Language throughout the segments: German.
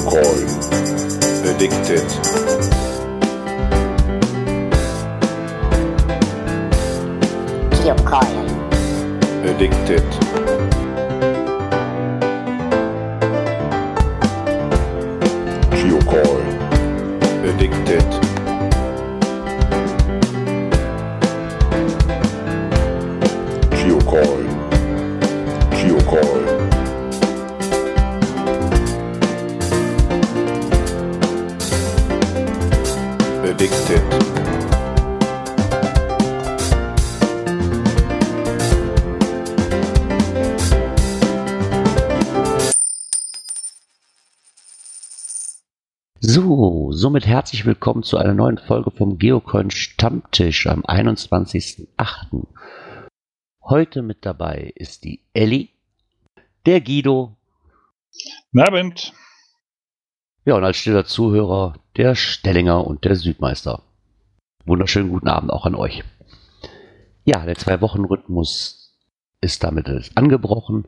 Geocoin. Addicted. Addicted. Somit herzlich willkommen zu einer neuen Folge vom Geocoin Stammtisch am 21.08. Heute mit dabei ist die Elli, der Guido, Guten Abend. ja und als stiller Zuhörer der Stellinger und der Südmeister. Wunderschönen guten Abend auch an euch. Ja, der Zwei-Wochen-Rhythmus ist damit angebrochen.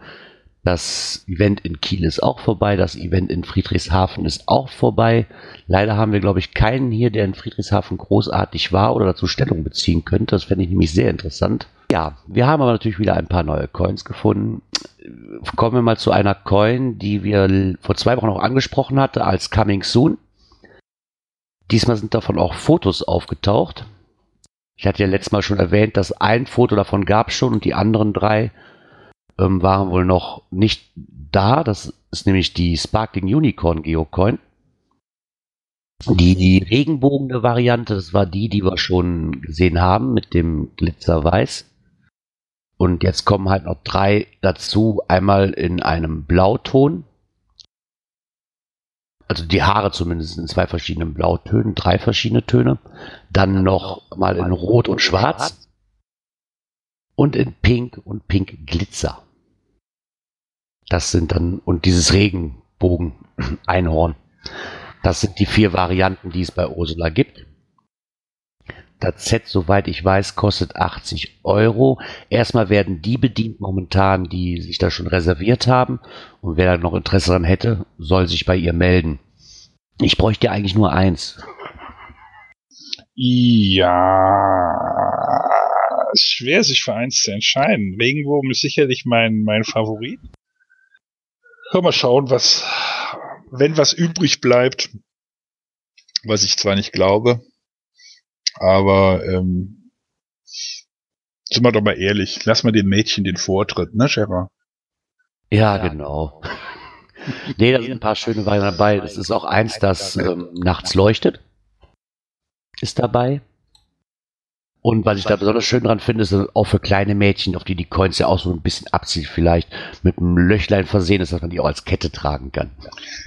Das Event in Kiel ist auch vorbei. Das Event in Friedrichshafen ist auch vorbei. Leider haben wir, glaube ich, keinen hier, der in Friedrichshafen großartig war oder dazu Stellung beziehen könnte. Das fände ich nämlich sehr interessant. Ja, wir haben aber natürlich wieder ein paar neue Coins gefunden. Kommen wir mal zu einer Coin, die wir vor zwei Wochen auch angesprochen hatte als Coming Soon. Diesmal sind davon auch Fotos aufgetaucht. Ich hatte ja letztes Mal schon erwähnt, dass ein Foto davon gab schon und die anderen drei ähm, waren wohl noch nicht da. Das ist nämlich die Sparkling Unicorn Geocoin. Die, die regenbogene Variante, das war die, die wir schon gesehen haben mit dem Glitzerweiß. Und jetzt kommen halt noch drei dazu. Einmal in einem Blauton. Also die Haare zumindest in zwei verschiedenen Blautönen, drei verschiedene Töne. Dann noch mal in Rot und Schwarz. Und in Pink und Pink Glitzer. Das sind dann, und dieses Regenbogen Einhorn. Das sind die vier Varianten, die es bei Ursula gibt. Das Set, soweit ich weiß, kostet 80 Euro. Erstmal werden die bedient momentan, die sich da schon reserviert haben. Und wer da noch Interesse daran hätte, soll sich bei ihr melden. Ich bräuchte eigentlich nur eins. Ja, ist schwer, sich für eins zu entscheiden. Regenbogen ist sicherlich mein, mein Favorit. Hör mal schauen, was, wenn was übrig bleibt, was ich zwar nicht glaube, aber ähm, sind wir doch mal ehrlich, lass mal den Mädchen den Vortritt, ne, Scherer? Ja, genau. nee, da sind ein paar schöne Varianten dabei. Das ist auch eins, das ähm, nachts leuchtet. Ist dabei. Und was ich da besonders schön dran finde, ist auch für kleine Mädchen, auf die die Coins ja auch so ein bisschen abzielt, vielleicht mit einem Löchlein versehen ist, dass man die auch als Kette tragen kann.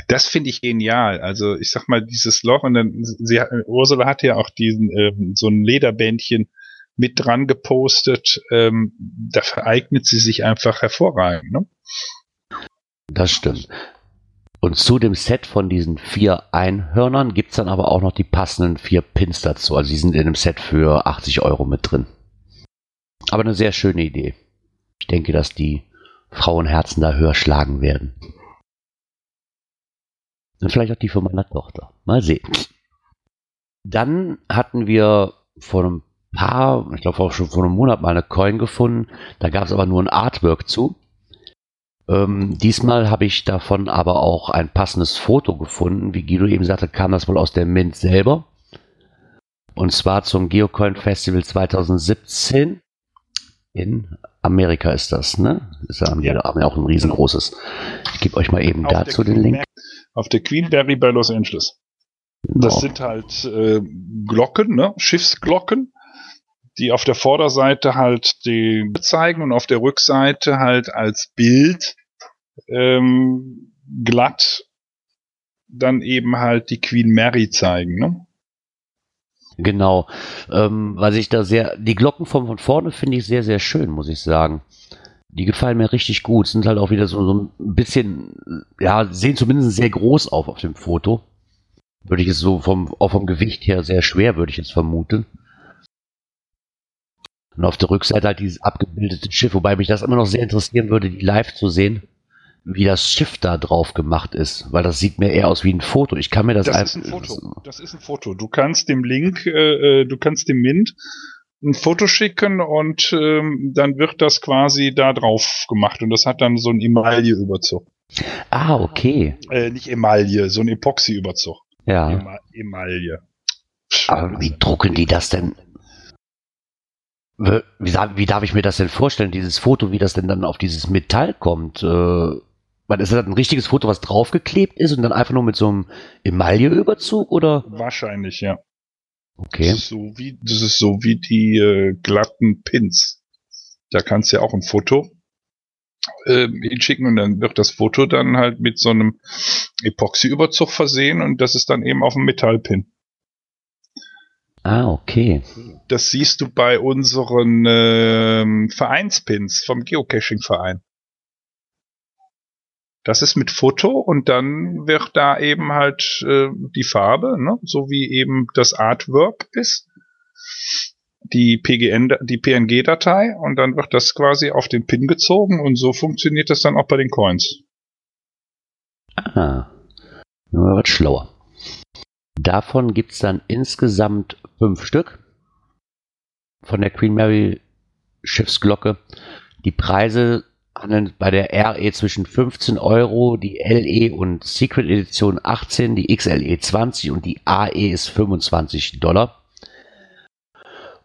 Das finde ich genial. Also ich sag mal, dieses Loch und dann sie, Ursula hat ja auch diesen ähm, so ein Lederbändchen mit dran gepostet. Ähm, da vereignet sie sich einfach hervorragend. Ne? Das stimmt. Und zu dem Set von diesen vier Einhörnern gibt es dann aber auch noch die passenden vier Pins dazu. Also die sind in einem Set für 80 Euro mit drin. Aber eine sehr schöne Idee. Ich denke, dass die Frauenherzen da höher schlagen werden. Und vielleicht auch die von meiner Tochter. Mal sehen. Dann hatten wir vor einem paar, ich glaube auch schon vor einem Monat mal eine Coin gefunden. Da gab es aber nur ein Artwork zu. Ähm, diesmal habe ich davon aber auch ein passendes Foto gefunden. Wie Guido eben sagte, kam das wohl aus der Mint selber. Und zwar zum Geocoin Festival 2017. In Amerika ist das, ne? Ist ja, Ja. auch ein riesengroßes. Ich gebe euch mal eben Auf dazu den Link. Auf der Queenberry bei Los Angeles. Genau. Das sind halt äh, Glocken, ne? Schiffsglocken, die auf der Vorderseite halt die zeigen und auf der Rückseite halt als Bild ähm, glatt dann eben halt die Queen Mary zeigen. Ne? Genau. Ähm, was ich da sehr, die Glocken von, von vorne finde ich sehr, sehr schön, muss ich sagen. Die gefallen mir richtig gut. Sind halt auch wieder so, so ein bisschen, ja, sehen zumindest sehr groß auf auf dem Foto. Würde ich es so vom, auch vom Gewicht her sehr schwer, würde ich jetzt vermuten. Und auf der Rückseite halt dieses abgebildete Schiff, wobei mich das immer noch sehr interessieren würde, die live zu sehen. wie das Schiff da drauf gemacht ist, weil das sieht mir eher aus wie ein Foto. Ich kann mir das, Das einfach. ist ein Foto. Das ist ein Foto. Du kannst dem Link, äh, äh, du kannst dem Mint ein Foto schicken und ähm, dann wird das quasi da drauf gemacht und das hat dann so einen Emaille-Überzug. Ah, okay. Äh, nicht Emaille, so ein Epoxy-Überzug. Ja. Ema Emaille. Aber wie drucken die das denn? Wie, sa- wie darf ich mir das denn vorstellen, dieses Foto, wie das denn dann auf dieses Metall kommt? Äh, weil ist das ein richtiges Foto, was draufgeklebt ist und dann einfach nur mit so einem Emailleüberzug oder? Wahrscheinlich, ja. Okay. Das ist so wie, das ist so wie die äh, glatten Pins. Da kannst du ja auch ein Foto ähm, hinschicken und dann wird das Foto dann halt mit so einem Epoxy-Überzug versehen und das ist dann eben auf dem Metallpin. Ah, okay. Das siehst du bei unseren ähm, Vereinspins vom Geocaching-Verein. Das ist mit Foto und dann wird da eben halt äh, die Farbe, ne, so wie eben das Artwork ist, die PGN, die PNG-Datei und dann wird das quasi auf den Pin gezogen und so funktioniert das dann auch bei den Coins. Ah. Nur was schlauer. Davon gibt es dann insgesamt fünf Stück von der Queen Mary Schiffsglocke. Die Preise handeln bei der RE zwischen 15 Euro, die LE und Secret Edition 18, die XLE 20 und die AE ist 25 Dollar.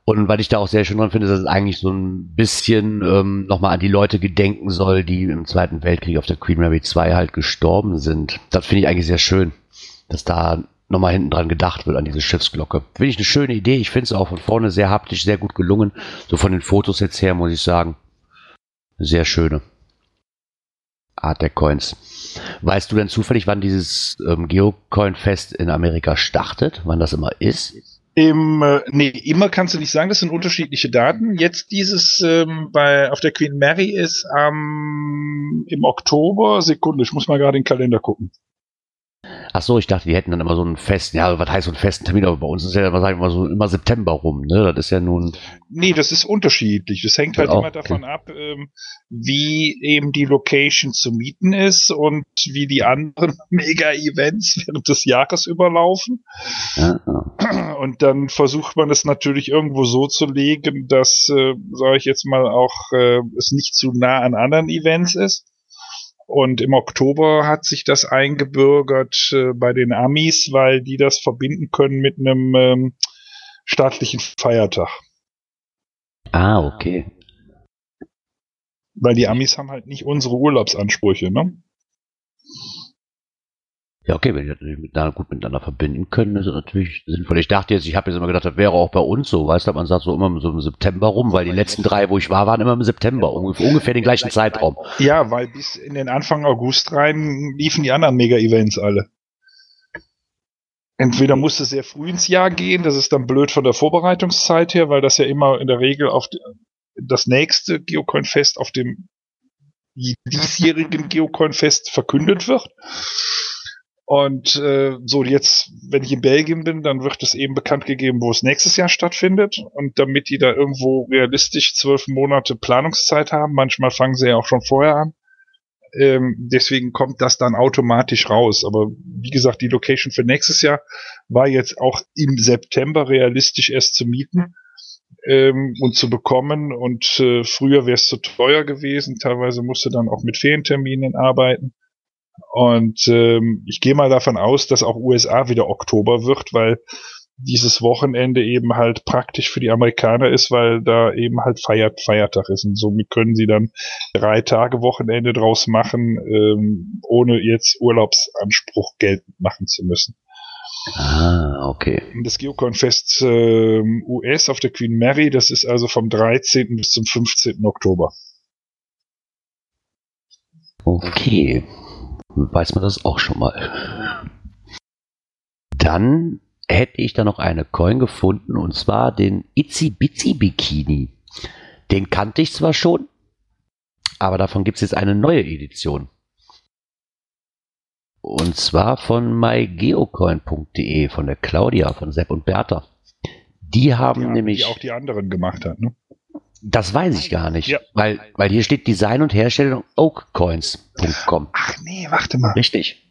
Und weil ich da auch sehr schön dran finde, dass es eigentlich so ein bisschen ähm, nochmal an die Leute gedenken soll, die im Zweiten Weltkrieg auf der Queen Mary 2 halt gestorben sind. Das finde ich eigentlich sehr schön, dass da nochmal hinten dran gedacht wird an diese Schiffsglocke. Finde ich eine schöne Idee. Ich finde es auch von vorne sehr haptisch, sehr gut gelungen. So von den Fotos jetzt her, muss ich sagen. Sehr schöne Art der Coins. Weißt du denn zufällig, wann dieses ähm, Geocoin-Fest in Amerika startet? Wann das immer ist? Im, äh, nee, immer kannst du nicht sagen, das sind unterschiedliche Daten. Jetzt dieses ähm, bei auf der Queen Mary ist am im Oktober, Sekunde, ich muss mal gerade den Kalender gucken. Ach so, ich dachte, die hätten dann immer so einen festen, ja, was heißt so einen festen Termin, aber bei uns ist ja, immer, sagen wir mal so, immer September rum, ne? Das ist ja nun, Nee, das ist unterschiedlich. Das hängt halt Auch, immer davon ab, ähm, wie eben die Location zu mieten ist und wie die anderen Mega-Events während des Jahres überlaufen. ja, Und dann versucht man es natürlich irgendwo so zu legen, dass, äh, sage ich jetzt mal, auch äh, es nicht zu nah an anderen Events ist. Und im Oktober hat sich das eingebürgert äh, bei den Amis, weil die das verbinden können mit einem ähm, staatlichen Feiertag. ah, okay. Weil die Amis haben halt nicht unsere Urlaubsansprüche, ne? Ja, okay, wenn die natürlich miteinander, gut miteinander verbinden können, ist das natürlich sinnvoll. Ich dachte jetzt, ich habe jetzt immer gedacht, das wäre auch bei uns so, weißt du, man sagt so immer so im September rum, weil die letzten drei, wo ich war, waren immer im September, ungefähr, ungefähr den gleichen Zeitraum. Ja, weil bis in den Anfang August rein liefen die anderen Mega-Events alle. Entweder musste sehr früh ins Jahr gehen, das ist dann blöd von der Vorbereitungszeit her, weil das ja immer in der Regel auf das nächste Geocoin-Fest auf dem diesjährigen Geocoin-Fest verkündet wird. Und äh, so jetzt, wenn ich in Belgien bin, dann wird es eben bekannt gegeben, wo es nächstes Jahr stattfindet. Und damit die da irgendwo realistisch zwölf Monate Planungszeit haben, manchmal fangen sie ja auch schon vorher an, ähm, deswegen kommt das dann automatisch raus. Aber wie gesagt, die Location für nächstes Jahr war jetzt auch im September realistisch erst zu mieten ähm, und zu bekommen. Und äh, früher wäre es zu teuer gewesen. Teilweise musste dann auch mit Ferienterminen arbeiten. Und ähm, ich gehe mal davon aus, dass auch USA wieder Oktober wird, weil dieses Wochenende eben halt praktisch für die Amerikaner ist, weil da eben halt Feiert, Feiertag ist. Und somit können sie dann drei Tage Wochenende draus machen, ähm, ohne jetzt Urlaubsanspruch geltend machen zu müssen. Ah, okay. Das Geocoin-Fest ähm, US auf der Queen Mary, das ist also vom 13. bis zum 15. Oktober. Okay. Weiß man das auch schon mal. Dann hätte ich da noch eine Coin gefunden und zwar den Itzy Bitsy Bikini. Den kannte ich zwar schon, aber davon gibt es jetzt eine neue Edition. Und zwar von mygeocoin.de, von der Claudia, von Sepp und Bertha. Die haben Die, nämlich. die auch die anderen gemacht hat, ne? Das weiß ich gar nicht. Ja. Weil, weil hier steht Design und Herstellung oakcoins.com. Ach nee, warte mal. Richtig.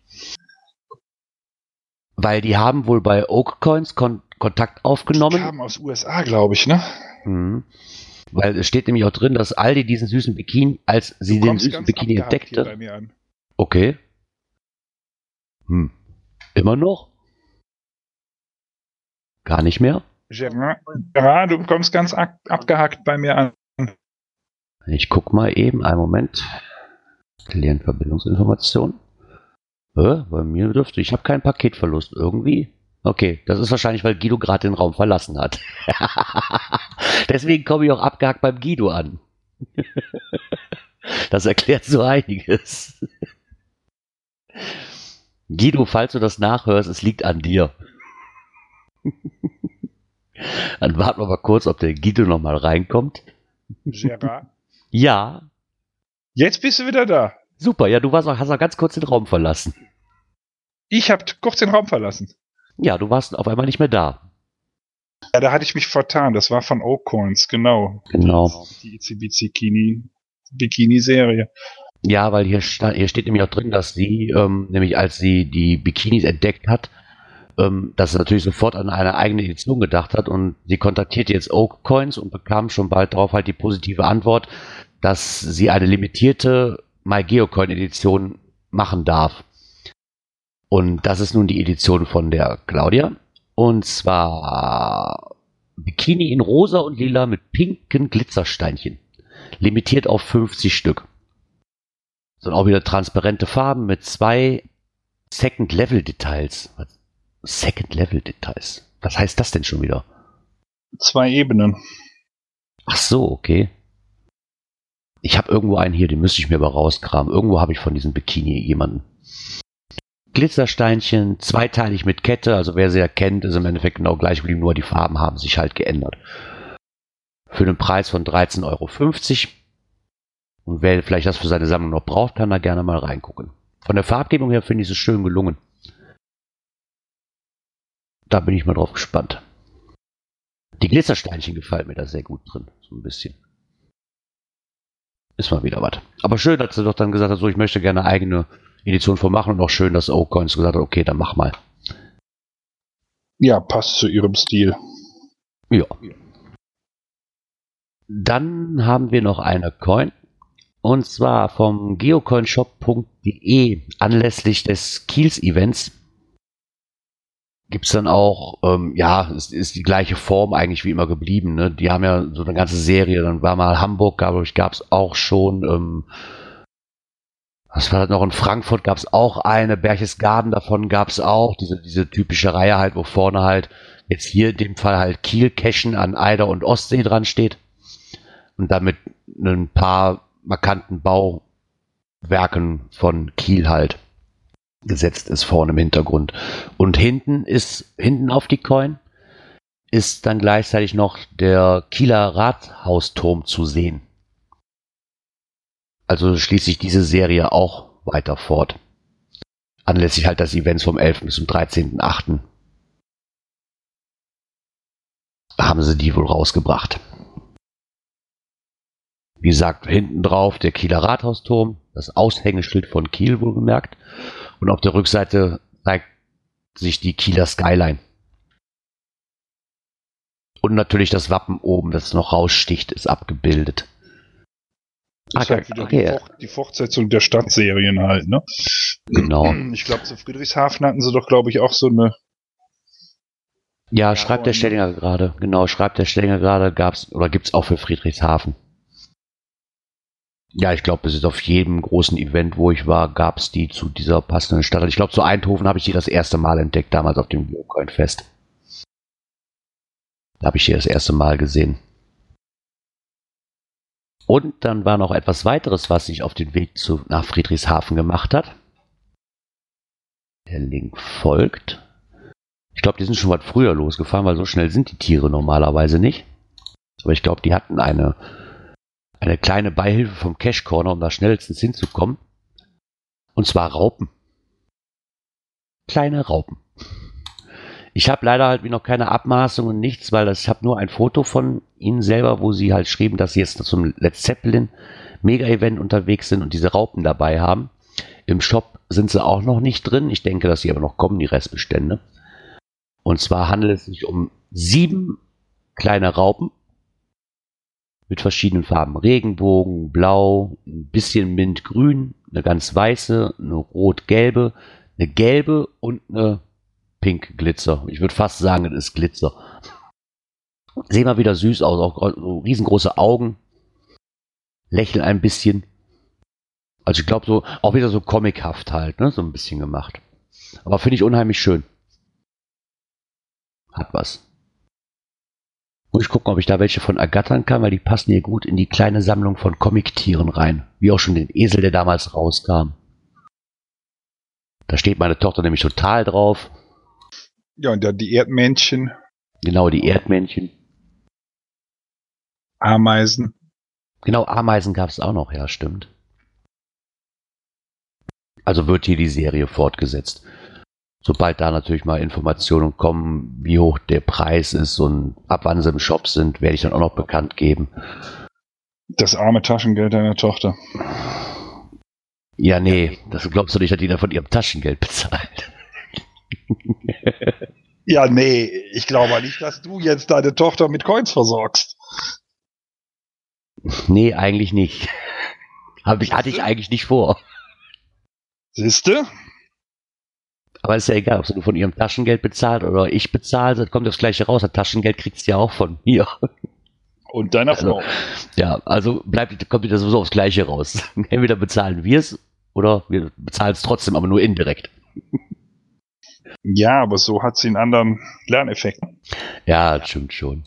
Weil die haben wohl bei Oakcoins kon Kontakt Die aufgenommen. kamen aus USA, glaube ich, ne? Mhm. Weil es steht nämlich auch drin, dass Aldi diesen süßen Bikini, als sie den süßen Bikini entdeckte. bei mir an. Okay. Hm. Immer noch? Gar nicht mehr? Gerard, Gerard, du kommst ganz ab abgehackt bei mir an. Ich guck mal eben, einen Moment. Klientenverbindungsinformation. Hä? Bei mir dürfte, ich habe keinen Paketverlust. Irgendwie? Okay, das ist wahrscheinlich, weil Guido gerade den Raum verlassen hat. Deswegen komme ich auch abgehakt beim Guido an. das erklärt so einiges. Guido, falls du das nachhörst, es liegt an dir. Dann warten wir mal kurz, ob der Guido nochmal reinkommt. Gerard. Ja, Jetzt bist du wieder da. Super, ja, du warst auch, hast auch ganz kurz den Raum verlassen. Ich habe kurz den Raum verlassen. Ja, du warst auf einmal nicht mehr da. Ja, da hatte ich mich vertan. Das war von Oakcoins, genau. Genau. Die ICB-Bikini Bikini-Serie. Ja, weil hier, hier steht nämlich auch drin, dass sie, ähm, nämlich als sie die Bikinis entdeckt hat, ähm, dass sie natürlich sofort an eine eigene Edition gedacht hat und sie kontaktierte jetzt Oak Coins und bekam schon bald darauf halt die positive Antwort, dass sie eine limitierte MyGeocoin Edition machen darf. Und das ist nun die Edition von der Claudia. Und zwar Bikini in rosa und lila mit pinken Glitzersteinchen. Limitiert auf 50 Stück. Sind auch wieder transparente Farben mit zwei Second-Level-Details. Was? Second-Level-Details. Was heißt das denn schon wieder? Zwei Ebenen. Ach so, okay. Ich habe irgendwo einen hier, den müsste ich mir aber rauskramen. Irgendwo habe ich von diesem Bikini jemanden. Glitzersteinchen, zweiteilig mit Kette, also wer sie erkennt, ist im Endeffekt genau gleich geblieben, nur die Farben haben sich halt geändert. Für einen Preis von 13,50 Euro. Und wer vielleicht das für seine Sammlung noch braucht, kann da gerne mal reingucken. Von der Farbgebung her finde ich es schön gelungen. Da bin ich mal drauf gespannt. Die Glitzersteinchen gefallen mir da sehr gut drin, so ein bisschen. Ist mal wieder was. Aber schön, dass sie doch dann gesagt hat, so, ich möchte gerne eine eigene Edition von machen und auch schön, dass Oakcoins gesagt hat, okay, dann mach mal. Ja, passt zu ihrem Stil. Ja. Dann haben wir noch eine Coin. Und zwar vom geocoinshop.de anlässlich des Kiels Events gibt's dann auch, ähm, ja, es ist die gleiche Form eigentlich wie immer geblieben. Ne? Die haben ja so eine ganze Serie. Dann war mal Hamburg, glaube ich, gab's auch schon. Ähm, was war das noch? In Frankfurt gab's auch eine. Berchtesgaden davon gab's auch. Diese, diese typische Reihe halt, wo vorne halt jetzt hier in dem Fall halt Kiel, Keschen an Eider und Ostsee dran steht. Und damit ein paar markanten Bauwerken von Kiel halt gesetzt ist vorne im Hintergrund. Und hinten ist, hinten auf die Coin ist dann gleichzeitig noch der Kieler Rathausturm zu sehen. Also schließt sich diese Serie auch weiter fort. Anlässlich halt des Events vom 11. bis zum 13.8. haben sie die wohl rausgebracht. Wie gesagt, hinten drauf der Kieler Rathausturm, das Aushängeschild von Kiel wohlgemerkt. Und auf der Rückseite zeigt sich die Kieler Skyline. Und natürlich das Wappen oben, das noch raussticht, ist abgebildet. Das ist Ah, halt wieder okay. die, Fort die Fortsetzung der Stadtserien halt, ne? Genau. Ich glaube, zu Friedrichshafen hatten sie doch, glaube ich, auch so eine. Ja, schreibt der Stellinger gerade. Genau, schreibt der Stellinger gerade, gab's oder gibt's auch für Friedrichshafen. Ja, ich glaube, es ist auf jedem großen Event, wo ich war, gab's die zu dieser passenden Stadt. Ich glaube, zu Eindhoven habe ich die das erste Mal entdeckt, damals auf dem Biocoin-Fest. Da habe ich die das erste Mal gesehen. Und dann war noch etwas weiteres, was sich auf den Weg zu, nach Friedrichshafen gemacht hat. Der Link folgt. Ich glaube, die sind schon was früher losgefahren, weil so schnell sind die Tiere normalerweise nicht. Aber ich glaube, die hatten eine, eine kleine Beihilfe vom Cash Corner, um da schnellstens hinzukommen. Und zwar Raupen. Kleine Raupen. Ich habe leider halt wie noch keine Abmaßung und nichts, weil ich habe nur ein Foto von ihnen selber, wo sie halt schrieben, dass sie jetzt zum Let's Zeppelin Mega-Event unterwegs sind und diese Raupen dabei haben. Im Shop sind sie auch noch nicht drin. Ich denke, dass sie aber noch kommen, die Restbestände. Und zwar handelt es sich um sieben kleine Raupen mit verschiedenen Farben. Regenbogen, blau, ein bisschen mintgrün, eine ganz weiße, eine rot-gelbe, eine gelbe und eine pink Glitzer. Ich würde fast sagen, es ist Glitzer. Sehen mal wieder süß aus, auch riesengroße Augen. Lächeln ein bisschen. Also ich glaube so, auch wieder so comichaft halt, ne? So ein bisschen gemacht. Aber finde ich unheimlich schön. Hat was. Muss ich gucken, ob ich da welche von ergattern kann, weil die passen hier gut in die kleine Sammlung von Comic-Tieren rein. Wie auch schon den Esel, der damals rauskam. Da steht meine Tochter nämlich total drauf. Ja, und dann die Erdmännchen, Genau, die Erdmännchen. Ameisen. Genau, Ameisen gab es auch noch, ja, stimmt. Also wird hier die Serie fortgesetzt. Sobald da natürlich mal Informationen kommen, wie hoch der Preis ist und ab wann sie im Shop sind, werde ich dann auch noch bekannt geben. Das arme Taschengeld deiner Tochter. Ja, nee, das glaubst du nicht, dass die da von ihrem Taschengeld bezahlt. Ja, nee, ich glaube nicht, dass du jetzt deine Tochter mit Coins versorgst. Nee, eigentlich nicht. Hab ich, hatte ich eigentlich nicht vor. Siehste? Aber ist ja egal, ob sie nur von ihrem Taschengeld bezahlt oder ich bezahle, kommt das gleiche raus. Das Taschengeld kriegst du ja auch von mir. Und deiner Also, Frau. Ja, also bleibt, kommt wieder sowieso aufs Gleiche raus. Entweder bezahlen wir es oder wir bezahlen es trotzdem, aber nur indirekt. Ja, aber so hat sie einen anderen Lerneffekt. Ja, das stimmt schon.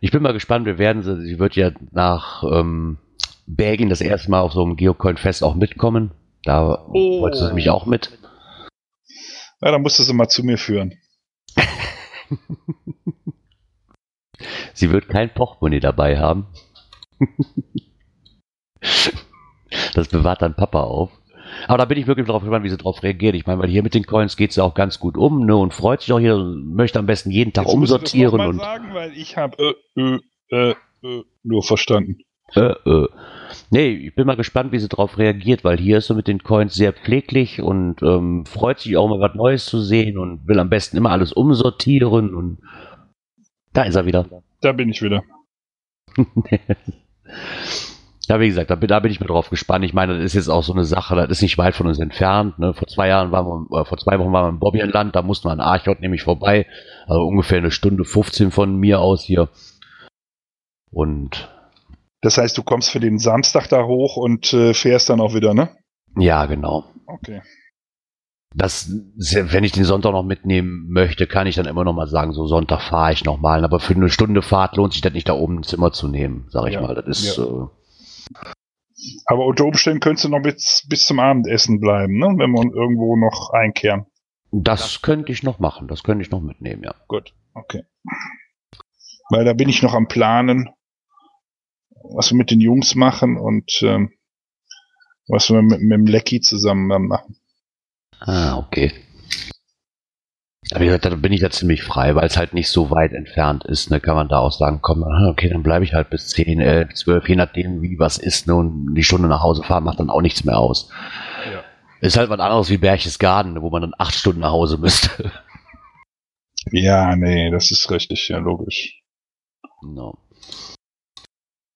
Ich bin mal gespannt, wir werden sie, sie wird ja nach ähm, Belgien das erste Mal auf so einem Geocoin-Fest auch mitkommen. Da Oh. wollte sie mich auch mit. Ja, dann musst du sie mal zu mir führen. Sie wird kein Portemonnaie dabei haben. das bewahrt dann Papa auf. Aber da bin ich wirklich drauf gespannt, wie sie darauf reagiert. Ich meine, weil hier mit den Coins geht sie auch ganz gut um ne, und freut sich auch hier, möchte am besten jeden Tag Jetzt musst du das umsortieren mal und sagen, weil ich habe äh, äh, äh, äh, nur verstanden. Äh, äh. Nee, ich bin mal gespannt, wie sie darauf reagiert, weil hier ist sie mit den Coins sehr pfleglich und ähm, freut sich auch mal was Neues zu sehen und will am besten immer alles umsortieren und da ist er wieder. Da bin ich wieder. Ja, wie gesagt, da bin, da bin ich mir drauf gespannt. Ich meine, das ist jetzt auch so eine Sache, das ist nicht weit von uns entfernt. Ne? Vor zwei Jahren waren wir, äh, vor zwei Wochen waren wir im Bobbianland, da mussten wir an Archot nämlich vorbei. Also ungefähr eine Stunde 15 von mir aus hier. Und Das heißt, du kommst für den Samstag da hoch und äh, fährst dann auch wieder, ne? ja, genau. Okay. Das, wenn ich den Sonntag noch mitnehmen möchte, kann ich dann immer noch mal sagen, so Sonntag fahre ich noch mal. Aber für eine Stunde Fahrt lohnt sich das nicht, da oben ein Zimmer zu nehmen, sage ich Ja, mal. Das ist, äh, Aber unter Umständen könntest du noch bis, bis zum Abendessen bleiben, ne? Wenn wir irgendwo noch einkehren. das könnte ich noch machen, das könnte ich noch mitnehmen, ja. Gut, okay. Weil da bin ich noch am Planen, was wir mit den Jungs machen und ähm, was wir mit, mit dem Lecky zusammen dann machen. Ah, okay. Aber wie gesagt, da bin ich ja ziemlich frei, weil es halt nicht so weit entfernt ist. Ne, kann man da auch sagen, komm, okay, dann bleibe ich halt bis 10, 11, 12, je nachdem, wie was ist. Ne, und die Stunde nach Hause fahren macht dann auch nichts mehr aus. Ja. Ist halt was anderes wie Berchtesgaden, wo man dann acht Stunden nach Hause müsste. Ja, nee, das ist richtig, ja, logisch. No.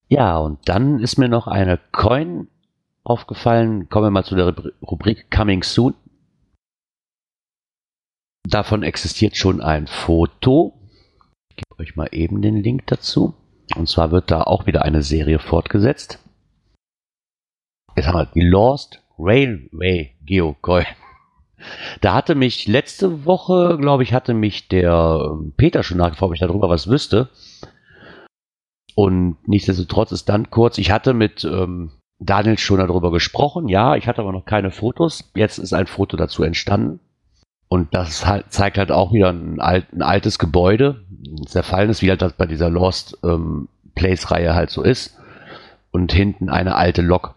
Ja, und dann ist mir noch eine Coin aufgefallen. Kommen wir mal zu der Rubri- Rubrik Coming Soon. Davon existiert schon ein Foto. Ich gebe euch mal eben den Link dazu. Und zwar wird da auch wieder eine Serie fortgesetzt. Jetzt haben wir die Lost Railway Geocoin. Da hatte mich letzte Woche, glaube ich, hatte mich der Peter schon nachgefragt, ob ich darüber was wüsste. Und nichtsdestotrotz ist dann kurz, ich hatte mit ähm, Daniel schon darüber gesprochen, ja, ich hatte aber noch keine Fotos. Jetzt ist ein Foto dazu entstanden. Und das halt, zeigt halt auch wieder ein, alt, ein altes Gebäude. ein Zerfallenes, wie halt das bei dieser Lost ähm, Place-Reihe halt so ist. Und hinten eine alte Lok.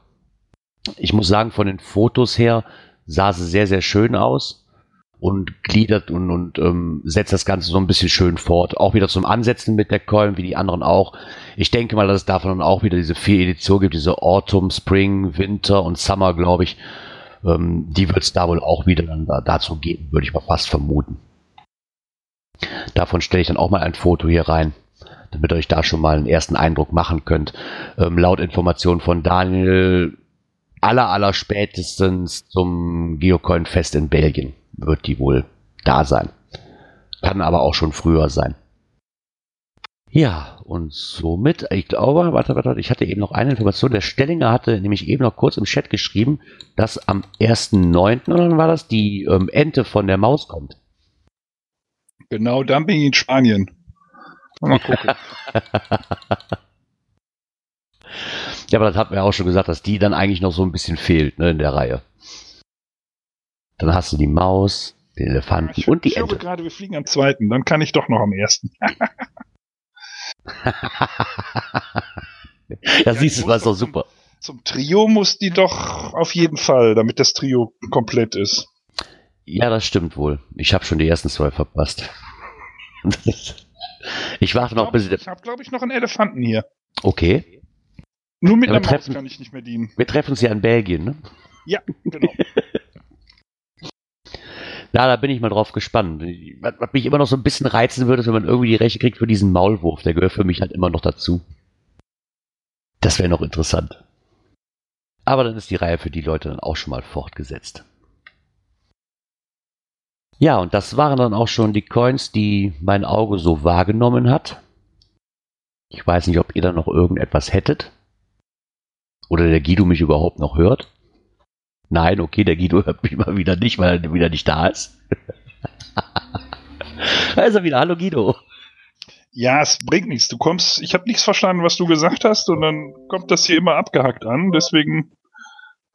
Ich muss sagen, von den Fotos her sah sie sehr, sehr schön aus. Und gliedert und, und ähm, setzt das Ganze so ein bisschen schön fort. Auch wieder zum Ansetzen mit der Coin, wie die anderen auch. Ich denke mal, dass es davon auch wieder diese vier Editionen gibt, diese Autumn, Spring, Winter und Summer, glaube ich. Ähm, die wird es da wohl auch wieder dann da, dazu geben, würde ich mal fast vermuten. Davon stelle ich dann auch mal ein Foto hier rein, damit ihr euch da schon mal einen ersten Eindruck machen könnt. Ähm, laut Informationen von Daniel aller, aller spätestens zum Geocoin-Fest in Belgien wird die wohl da sein. Kann aber auch schon früher sein. Ja, und somit, ich glaube, warte, warte, ich hatte eben noch eine Information. Der Stellinger hatte nämlich eben noch kurz im Chat geschrieben, dass am 1.9. oder war das die ähm, Ente von der Maus kommt. Genau, dann bin ich in Spanien. Mal gucken. ja, aber das hatten wir auch schon gesagt, dass die dann eigentlich noch so ein bisschen fehlt ne, in der Reihe. Dann hast du die Maus, den Elefanten ich, und die ich Ente. höre gerade, wir fliegen am zweiten. Dann kann ich doch noch am ersten. ja, siehst du, das ist doch super. Zum Trio muss die doch auf jeden Fall, damit das Trio komplett ist. Ja, das stimmt wohl. Ich habe schon die ersten zwei verpasst. ich warte noch bis... Ich habe, glaube ich, noch einen Elefanten hier. Okay. Nur mit Ja, der wir Maus treffen- kann ich nicht mehr dienen. Wir treffen uns ja in Belgien, ne? Ja, genau. Na, da bin ich mal drauf gespannt. Was, was mich immer noch so ein bisschen reizen würde, ist, wenn man irgendwie die Rechte kriegt für diesen Maulwurf. Der gehört für mich halt immer noch dazu. Das wäre noch interessant. Aber dann ist die Reihe für die Leute dann auch schon mal fortgesetzt. Ja, und das waren dann auch schon die Coins, die mein Auge so wahrgenommen hat. Ich weiß nicht, ob ihr da noch irgendetwas hättet. Oder der Guido mich überhaupt noch hört. Nein, okay, der Guido hört mich mal wieder nicht, weil er wieder nicht da ist. da ist er wieder. Hallo Guido. Ja, es bringt nichts. Du kommst, ich habe nichts verstanden, was du gesagt hast, und dann kommt das hier immer abgehackt an. Deswegen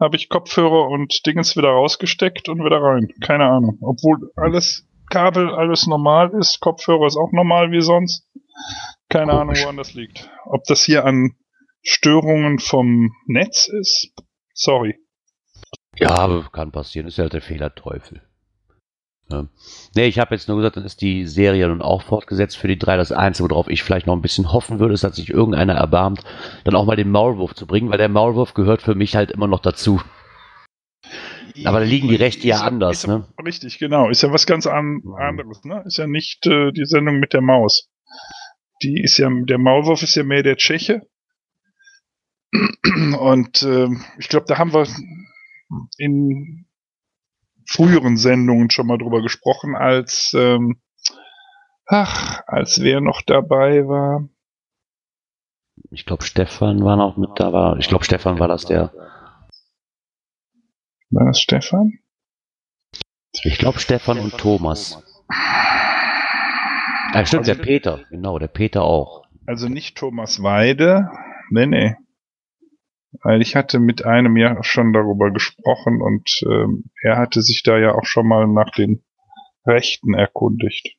habe ich Kopfhörer und Dingens wieder rausgesteckt und wieder rein. Keine Ahnung. Obwohl alles Kabel, alles normal ist, Kopfhörer ist auch normal wie sonst. Keine Komisch. Ahnung, woran das liegt. Ob das hier an Störungen vom Netz ist? Sorry. Ja, aber kann passieren. Ist ja der Fehlerteufel. Ja. Nee, ich habe jetzt nur gesagt, dann ist die Serie nun auch fortgesetzt für die drei. Das Einzige, worauf ich vielleicht noch ein bisschen hoffen würde, ist, dass sich irgendeiner erbarmt, dann auch mal den Maulwurf zu bringen, weil der Maulwurf gehört für mich halt immer noch dazu. Aber da liegen die Rechte ja anders, ja- ne? Richtig, genau. Ist ja was ganz an, anderes, ne? Ist ja nicht äh, die Sendung mit der Maus. Die ist ja, der Maulwurf ist ja mehr der Tscheche. Und ähm, ich glaube, da haben wir in früheren Sendungen schon mal drüber gesprochen, als ähm, ach, als wer noch dabei war. Ich glaube, Stefan war noch mit da. War, ich glaube, Stefan war das der. War das Stefan? Ich glaube, Stefan und Thomas. Ah, stimmt, der Peter. Genau, der Peter auch. Also nicht Thomas Weide. Nee, nee. Ich hatte mit einem ja schon darüber gesprochen und ähm, er hatte sich da ja auch schon mal nach den Rechten erkundigt.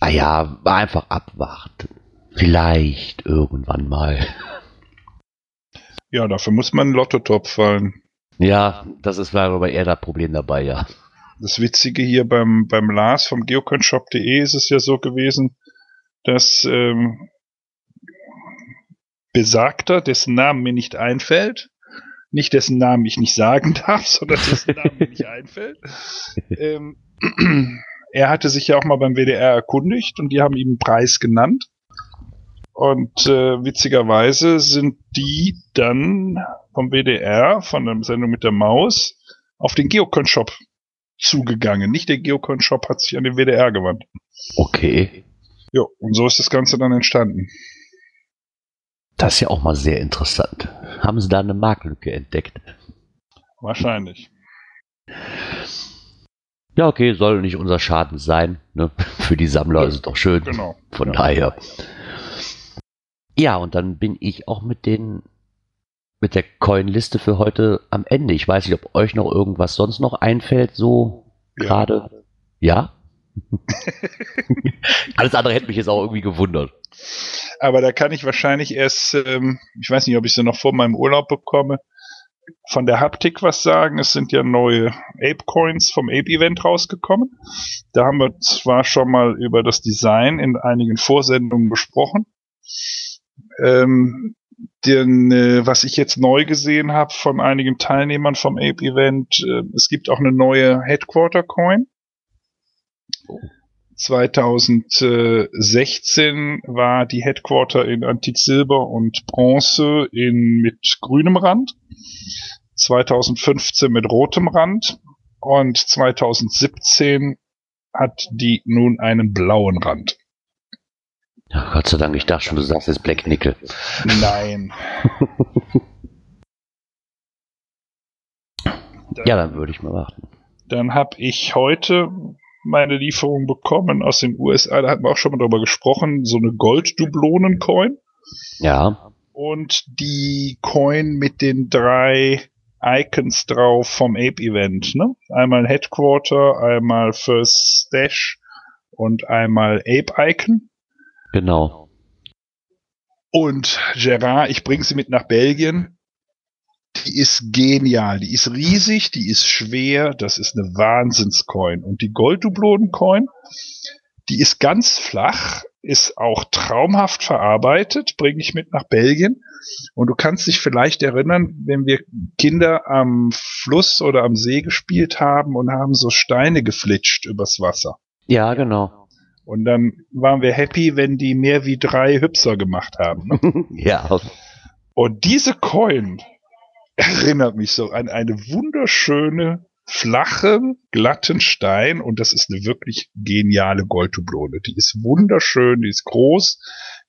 Ah ja, einfach abwarten. Vielleicht irgendwann mal. Ja, dafür muss man einen Lottotop fallen. Ja, das ist war aber eher das Problem dabei, ja. Das Witzige hier beim, beim Lars vom geocoinshop.de ist es ja so gewesen, dass ähm, Besagter, dessen Namen mir nicht einfällt, nicht dessen Namen ich nicht sagen darf, sondern dessen Namen mir nicht einfällt, ähm, er hatte sich ja auch mal beim WDR erkundigt und die haben ihm einen Preis genannt. Und äh, witzigerweise sind die dann vom WDR, von der Sendung mit der Maus, auf den Geocoin-Shop zugegangen. Nicht der Geocoin-Shop hat sich an den WDR gewandt. Okay. Ja, und so ist das Ganze dann entstanden. Das ist ja auch mal sehr interessant. Haben Sie da eine Marktlücke entdeckt? Wahrscheinlich. Ja, okay, soll nicht unser Schaden sein. Ne? Für die Sammler ist es doch schön. Genau. Von Ja. daher. Ja, und dann bin ich auch mit den mit der Coin-Liste für heute am Ende. Ich weiß nicht, ob euch noch irgendwas sonst noch einfällt, so Ja. gerade. Ja? Alles andere hätte mich jetzt auch irgendwie gewundert. Aber da kann ich wahrscheinlich erst, ähm, ich weiß nicht, ob ich sie noch vor meinem Urlaub bekomme, von der Haptik was sagen. Es sind ja neue Ape-Coins vom Ape-Event rausgekommen. Da haben wir zwar schon mal über das Design in einigen Vorsendungen gesprochen. Ähm, den, äh, was ich jetzt neu gesehen habe von einigen Teilnehmern vom Ape-Event, äh, es gibt auch eine neue Headquarter-Coin. 2016 war die Headquarter in Antik Silber und Bronze in, mit grünem Rand. 2015 mit rotem Rand. Und 2017 hat die nun einen blauen Rand. Ja, Gott sei Dank, ich dachte schon, du sagst jetzt Black Nickel. Nein. Ja, dann würde ich mal warten. Dann habe ich heute meine Lieferung bekommen aus den USA. Da hatten wir auch schon mal drüber gesprochen. So eine Gold-Dublonen-Coin. Ja, Und die Coin mit den drei Icons drauf vom Ape-Event. Ne? Einmal Headquarter, einmal First Stash und einmal Ape-Icon. genau. Und Gerard, ich bringe sie mit nach Belgien. Die ist genial. Die ist riesig, die ist schwer. Das ist eine Wahnsinnscoin. Und die Golddublonen-Coin, die ist ganz flach, ist auch traumhaft verarbeitet, bringe ich mit nach Belgien. Und du kannst dich vielleicht erinnern, wenn wir Kinder am Fluss oder am See gespielt haben und haben so Steine geflitscht übers Wasser. Ja, genau. Und dann waren wir happy, wenn die mehr wie drei Hüpser gemacht haben. Ne? ja, Und diese Coin erinnert mich so an eine wunderschöne, flache, glatten Stein und das ist eine wirklich geniale Golddublone. Die ist wunderschön, die ist groß,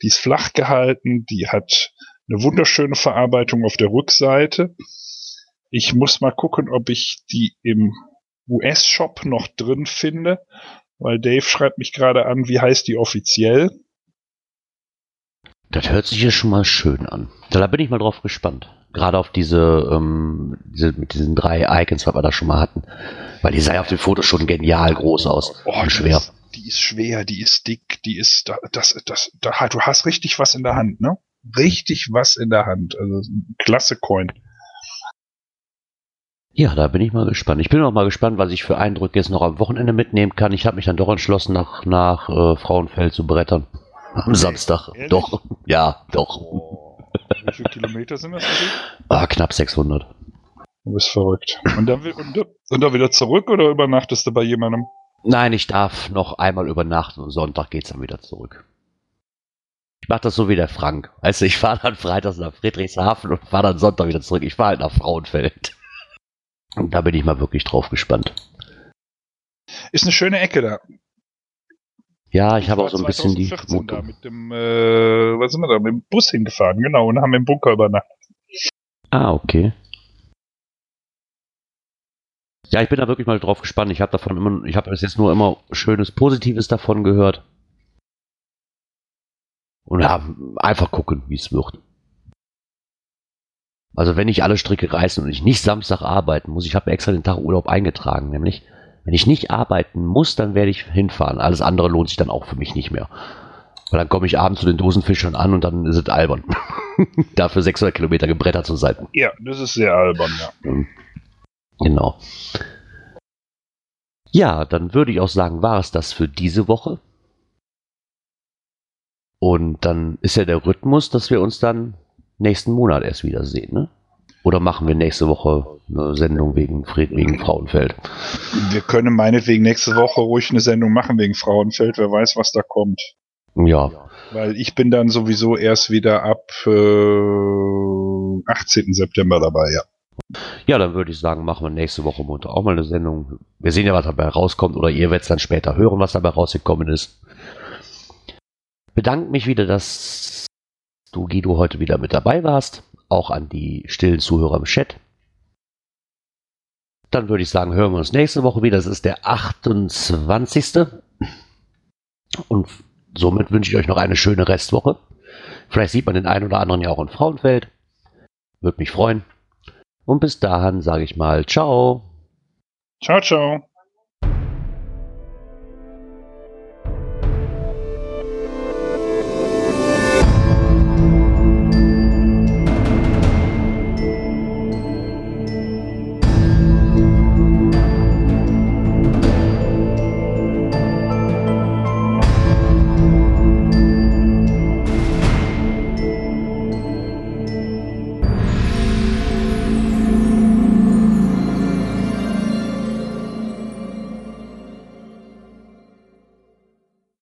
die ist flach gehalten, die hat eine wunderschöne Verarbeitung auf der Rückseite. Ich muss mal gucken, ob ich die im US-Shop noch drin finde, weil Dave schreibt mich gerade an, wie heißt die offiziell? Das hört sich ja schon mal schön an. Da bin ich mal drauf gespannt. Gerade auf diese, ähm, diese mit diesen drei Icons, was wir da schon mal hatten. Weil die sah ja auf dem Foto schon genial groß aus. Oh, und die schwer. Ist, die ist schwer, die ist dick, die ist, da- das, das, da, du hast richtig was in der Hand, ne? Richtig was in der Hand. Also, klasse Coin. Ja, da bin ich mal gespannt. Ich bin auch mal gespannt, was ich für Eindrücke jetzt noch am Wochenende mitnehmen kann. Ich habe mich dann doch entschlossen, nach, nach äh, Frauenfeld zu brettern. Am Samstag. Ehrlich? Doch. Ja, doch. Oh, wie viele Kilometer sind das? für dich? Ah, knapp 600. Du bist verrückt. Und dann, und, dann- und dann wieder zurück oder übernachtest du bei jemandem? Nein, ich darf noch einmal übernachten und Sonntag geht's dann wieder zurück. Ich mach das so wie der Frank. Weißt du, ich fahre dann freitags nach Friedrichshafen und fahre dann Sonntag wieder zurück. Ich fahre halt nach Frauenfeld. Und da bin ich mal wirklich drauf gespannt. Ist eine schöne Ecke da. Ja, ich habe war auch so ein bisschen die 2014 da Vermutung. mit dem, äh, was sind wir da, mit dem Bus hingefahren, genau, und haben im Bunker übernachtet. Ah, okay. Ja, ich bin da wirklich mal drauf gespannt. Ich habe davon immer, ich habe bis jetzt nur immer schönes Positives davon gehört. Und ja, einfach gucken, wie es wird. Also wenn ich alle Stricke reißen und ich nicht Samstag arbeiten muss, ich habe extra den Tag Urlaub eingetragen, nämlich wenn ich nicht arbeiten muss, dann werde ich hinfahren. Alles andere lohnt sich dann auch für mich nicht mehr. Weil dann komme ich abends zu den Dosenfischern an und dann ist es albern. Dafür 600 Kilometer gebrettert zu sein. Ja, das ist sehr albern, ja. Genau. Ja, dann würde ich auch sagen, war es das für diese Woche. Und dann ist ja der Rhythmus, dass wir uns dann nächsten Monat erst wiedersehen, ne? Oder machen wir nächste Woche eine Sendung wegen, Fred, wegen Frauenfeld? Wir können meinetwegen nächste Woche ruhig eine Sendung machen wegen Frauenfeld, wer weiß, was da kommt. Ja, Weil ich bin dann sowieso erst wieder ab äh, 18. September dabei, ja. ja, dann würde ich sagen, machen wir nächste Woche Montag auch mal eine Sendung. Wir sehen ja, was dabei rauskommt, oder ihr werdet es dann später hören, was dabei rausgekommen ist. Bedanke mich wieder, dass du, Guido, heute wieder mit dabei warst. Auch an die stillen Zuhörer im Chat. Dann würde ich sagen, hören wir uns nächste Woche wieder. Das ist der 28. Und somit wünsche ich euch noch eine schöne Restwoche. Vielleicht sieht man den einen oder anderen ja auch in Frauenfeld. Würde mich freuen. Und bis dahin sage ich mal, ciao. Ciao, ciao.